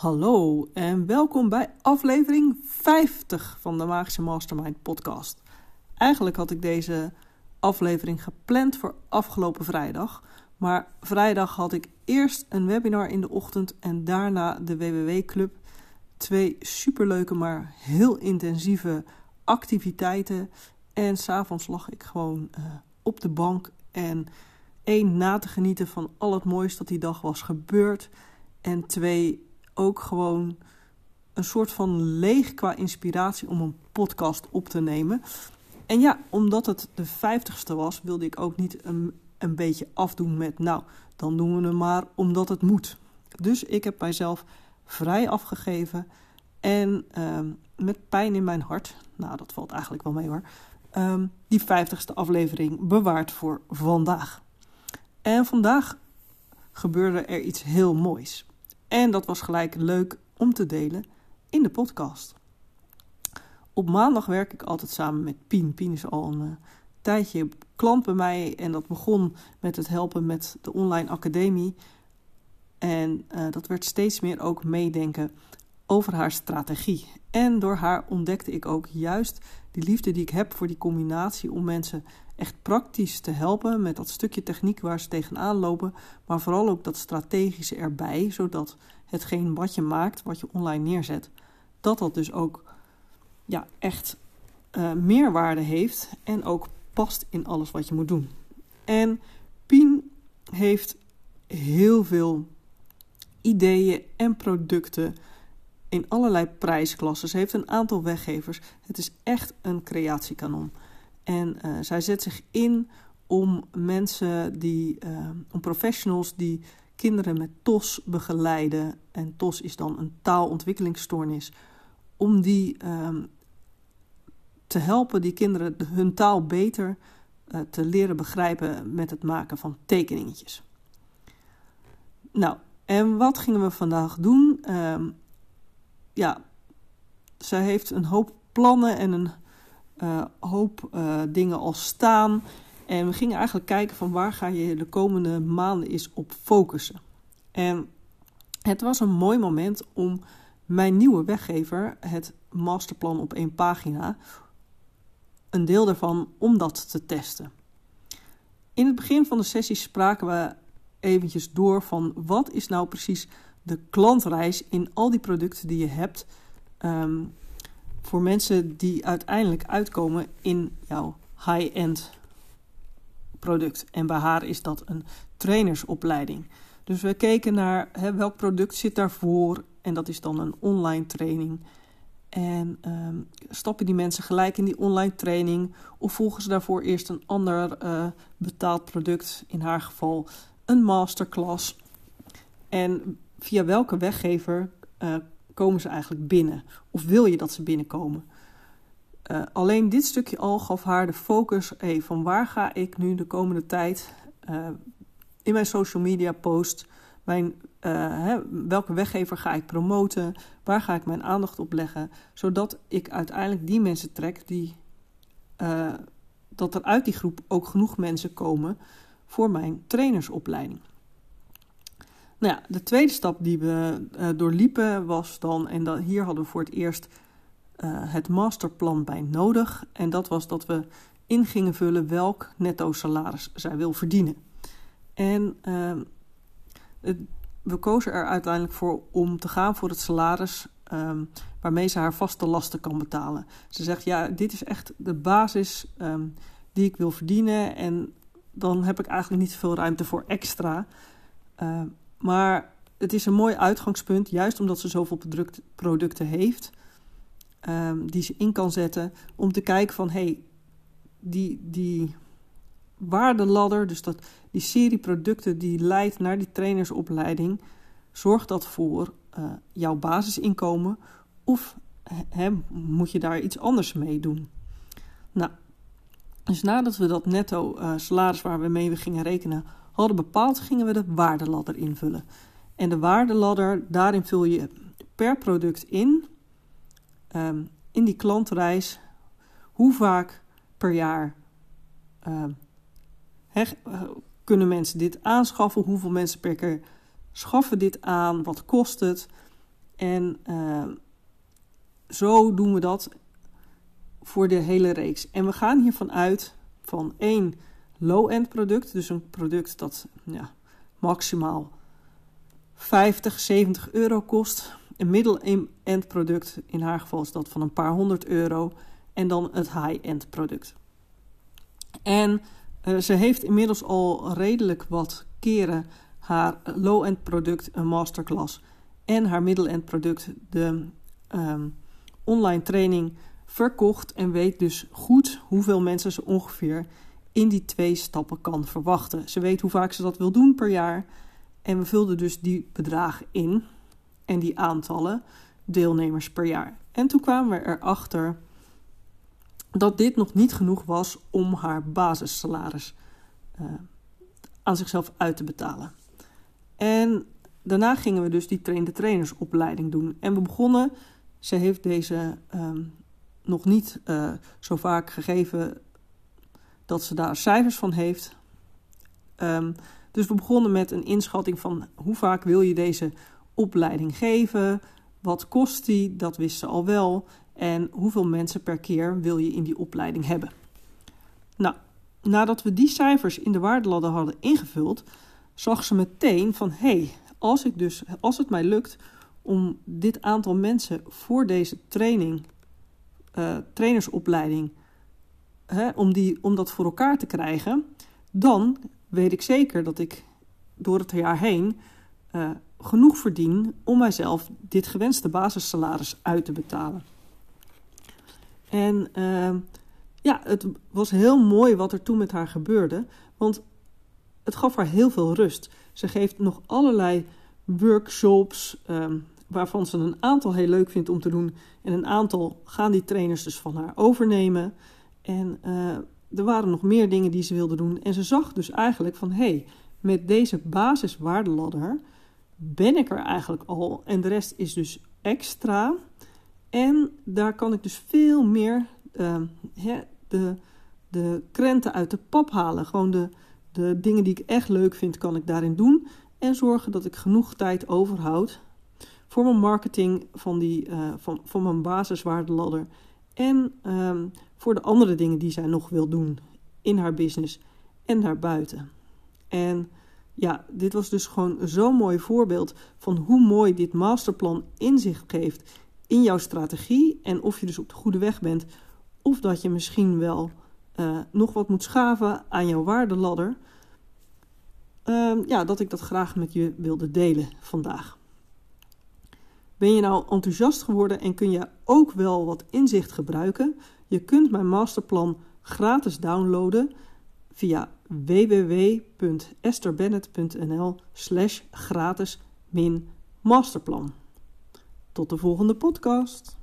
Hallo en welkom bij aflevering 50 van de Magische Mastermind podcast. Eigenlijk had ik deze aflevering gepland voor afgelopen vrijdag, maar vrijdag had ik eerst een webinar in de ochtend en daarna de WWW Club. Twee superleuke, maar heel intensieve activiteiten. En s'avonds lag ik gewoon uh, op de bank en één na te genieten van al het moois dat die dag was gebeurd. En twee ook gewoon een soort van leeg qua inspiratie om een podcast op te nemen. En ja, omdat het de vijftigste was, wilde ik ook niet een, een beetje afdoen met, nou, dan doen we hem maar omdat het moet. Dus ik heb mijzelf vrij afgegeven en ehm, met pijn in mijn hart, nou dat valt eigenlijk wel mee hoor, um, die vijftigste aflevering bewaard voor vandaag. En vandaag gebeurde er iets heel moois. En dat was gelijk leuk om te delen in de podcast. Op maandag werk ik altijd samen met Pien. Pien is al een uh, tijdje klant bij mij en dat begon met het helpen met de online academie. En uh, dat werd steeds meer ook meedenken over haar strategie. En door haar ontdekte ik ook juist die liefde die ik heb voor die combinatie om mensen echt praktisch te helpen met dat stukje techniek waar ze tegenaan lopen, maar vooral ook dat strategische erbij, zodat hetgeen wat je maakt, wat je online neerzet, dat dat dus ook ja, echt uh, meerwaarde heeft en ook past in alles wat je moet doen. En Pien heeft heel veel ideeën en producten in allerlei prijsklassen. Ze heeft een aantal weggevers. Het is echt een creatiekanon. En uh, zij zet zich in om mensen die, uh, om professionals die kinderen met TOS begeleiden. En TOS is dan een taalontwikkelingsstoornis. Om die uh, te helpen, die kinderen hun taal beter uh, te leren begrijpen met het maken van tekeningetjes. Nou, en wat gingen we vandaag doen? Ja, zij heeft een hoop plannen en een uh, hoop uh, dingen al staan. En we gingen eigenlijk kijken van waar ga je de komende maanden eens op focussen. En het was een mooi moment om mijn nieuwe weggever, het masterplan op één pagina, een deel daarvan om dat te testen. In het begin van de sessie spraken we eventjes door van wat is nou precies de klantreis in al die producten die je hebt. Um, voor mensen die uiteindelijk uitkomen in jouw high-end product. En bij haar is dat een trainersopleiding. Dus we keken naar welk product zit daarvoor. En dat is dan een online training. En um, stappen die mensen gelijk in die online training? Of volgen ze daarvoor eerst een ander uh, betaald product? In haar geval een masterclass. En via welke weggever uh, komen ze eigenlijk binnen? Of wil je dat ze binnenkomen? Uh, alleen dit stukje al gaf haar de focus hey, van waar ga ik nu de komende tijd uh, in mijn social media post, mijn, hè, welke weggever ga ik promoten, waar ga ik mijn aandacht op leggen, zodat ik uiteindelijk die mensen trek die, dat er uit die groep ook genoeg mensen komen voor mijn trainersopleiding. Nou de tweede stap die we uh, doorliepen was dan, en dan, hier hadden we voor het eerst uh, het masterplan bij nodig. En dat was dat we in gingen vullen welk netto salaris zij wil verdienen. En het, we kozen er uiteindelijk voor om te gaan voor het salaris um, waarmee ze haar vaste lasten kan betalen. Ze zegt, ja, dit is echt de basis um, die ik wil verdienen. En dan heb ik eigenlijk niet veel ruimte voor extra. Maar het is een mooi uitgangspunt, juist omdat ze zoveel producten heeft, um, die ze in kan zetten, om te kijken van hé, hey, die, die waardeladder, dus dat, die serie producten die leidt naar die trainersopleiding, zorgt dat voor uh, jouw basisinkomen of he, moet je daar iets anders mee doen? Nou, dus nadat we dat netto uh, salaris waar we mee gingen rekenen hadden bepaald, gingen we de waardeladder invullen. En de waardeladder, daarin vul je per product in, um, in die klantreis, hoe vaak per jaar he, uh, kunnen mensen dit aanschaffen, hoeveel mensen per keer schaffen dit aan, wat kost het. En uh, zo doen we dat voor de hele reeks. En we gaan hiervan uit van één low-end product, dus een product dat ja, maximaal 50, 70 euro kost. Een middle-end product, in haar geval is dat van een paar honderd euro. En dan het high-end product. En uh, ze heeft inmiddels al redelijk wat keren haar low-end product, een masterclass, en haar middle-end product, de um, online training, verkocht. En weet dus goed hoeveel mensen ze ongeveer in die twee stappen kan verwachten. Ze weet hoe vaak ze dat wil doen per jaar. En we vulden dus die bedragen in en die aantallen deelnemers per jaar. En toen kwamen we erachter dat dit nog niet genoeg was om haar basissalaris uh, aan zichzelf uit te betalen. En daarna gingen we dus die trainde trainersopleiding doen. En we begonnen, ze heeft deze um, nog niet uh, zo vaak gegeven dat ze daar cijfers van heeft. Um, dus we begonnen met een inschatting van hoe vaak wil je deze opleiding geven? Wat kost die? Dat wist ze al wel. En hoeveel mensen per keer wil je in die opleiding hebben? Nou, nadat we die cijfers in de waardeladder hadden ingevuld, zag ze meteen van hé, hey, als ik dus, als het mij lukt om dit aantal mensen voor deze training, uh, trainersopleiding, hè, om, die, om dat voor elkaar te krijgen, dan weet ik zeker dat ik door het jaar heen uh, genoeg verdien om mijzelf dit gewenste basissalaris uit te betalen. En uh, ja, het was heel mooi wat er toen met haar gebeurde, want het gaf haar heel veel rust. Ze geeft nog allerlei workshops, um, waarvan ze een aantal heel leuk vindt om te doen. En een aantal gaan die trainers dus van haar overnemen. En uh, er waren nog meer dingen die ze wilde doen. En ze zag dus eigenlijk van hé, hey, met deze basiswaardeladder ben ik er eigenlijk al. En de rest is dus extra. En daar kan ik dus veel meer uh, de, de krenten uit de pap halen. Gewoon de, de dingen die ik echt leuk vind, kan ik daarin doen. En zorgen dat ik genoeg tijd overhoud voor mijn marketing van, die, uh, van, van mijn basiswaardeladder. En um, voor de andere dingen die zij nog wil doen in haar business en daarbuiten. En ja, dit was dus gewoon zo'n mooi voorbeeld van hoe mooi dit masterplan inzicht geeft in jouw strategie en of je dus op de goede weg bent of dat je misschien wel uh, nog wat moet schaven aan jouw waardeladder. Uh, ja, dat ik dat graag met je wilde delen vandaag. Ben je nou enthousiast geworden en kun je ook wel wat inzicht gebruiken? Je kunt mijn masterplan gratis downloaden via www.esterbennett.nl slash gratis masterplan. Tot de volgende podcast.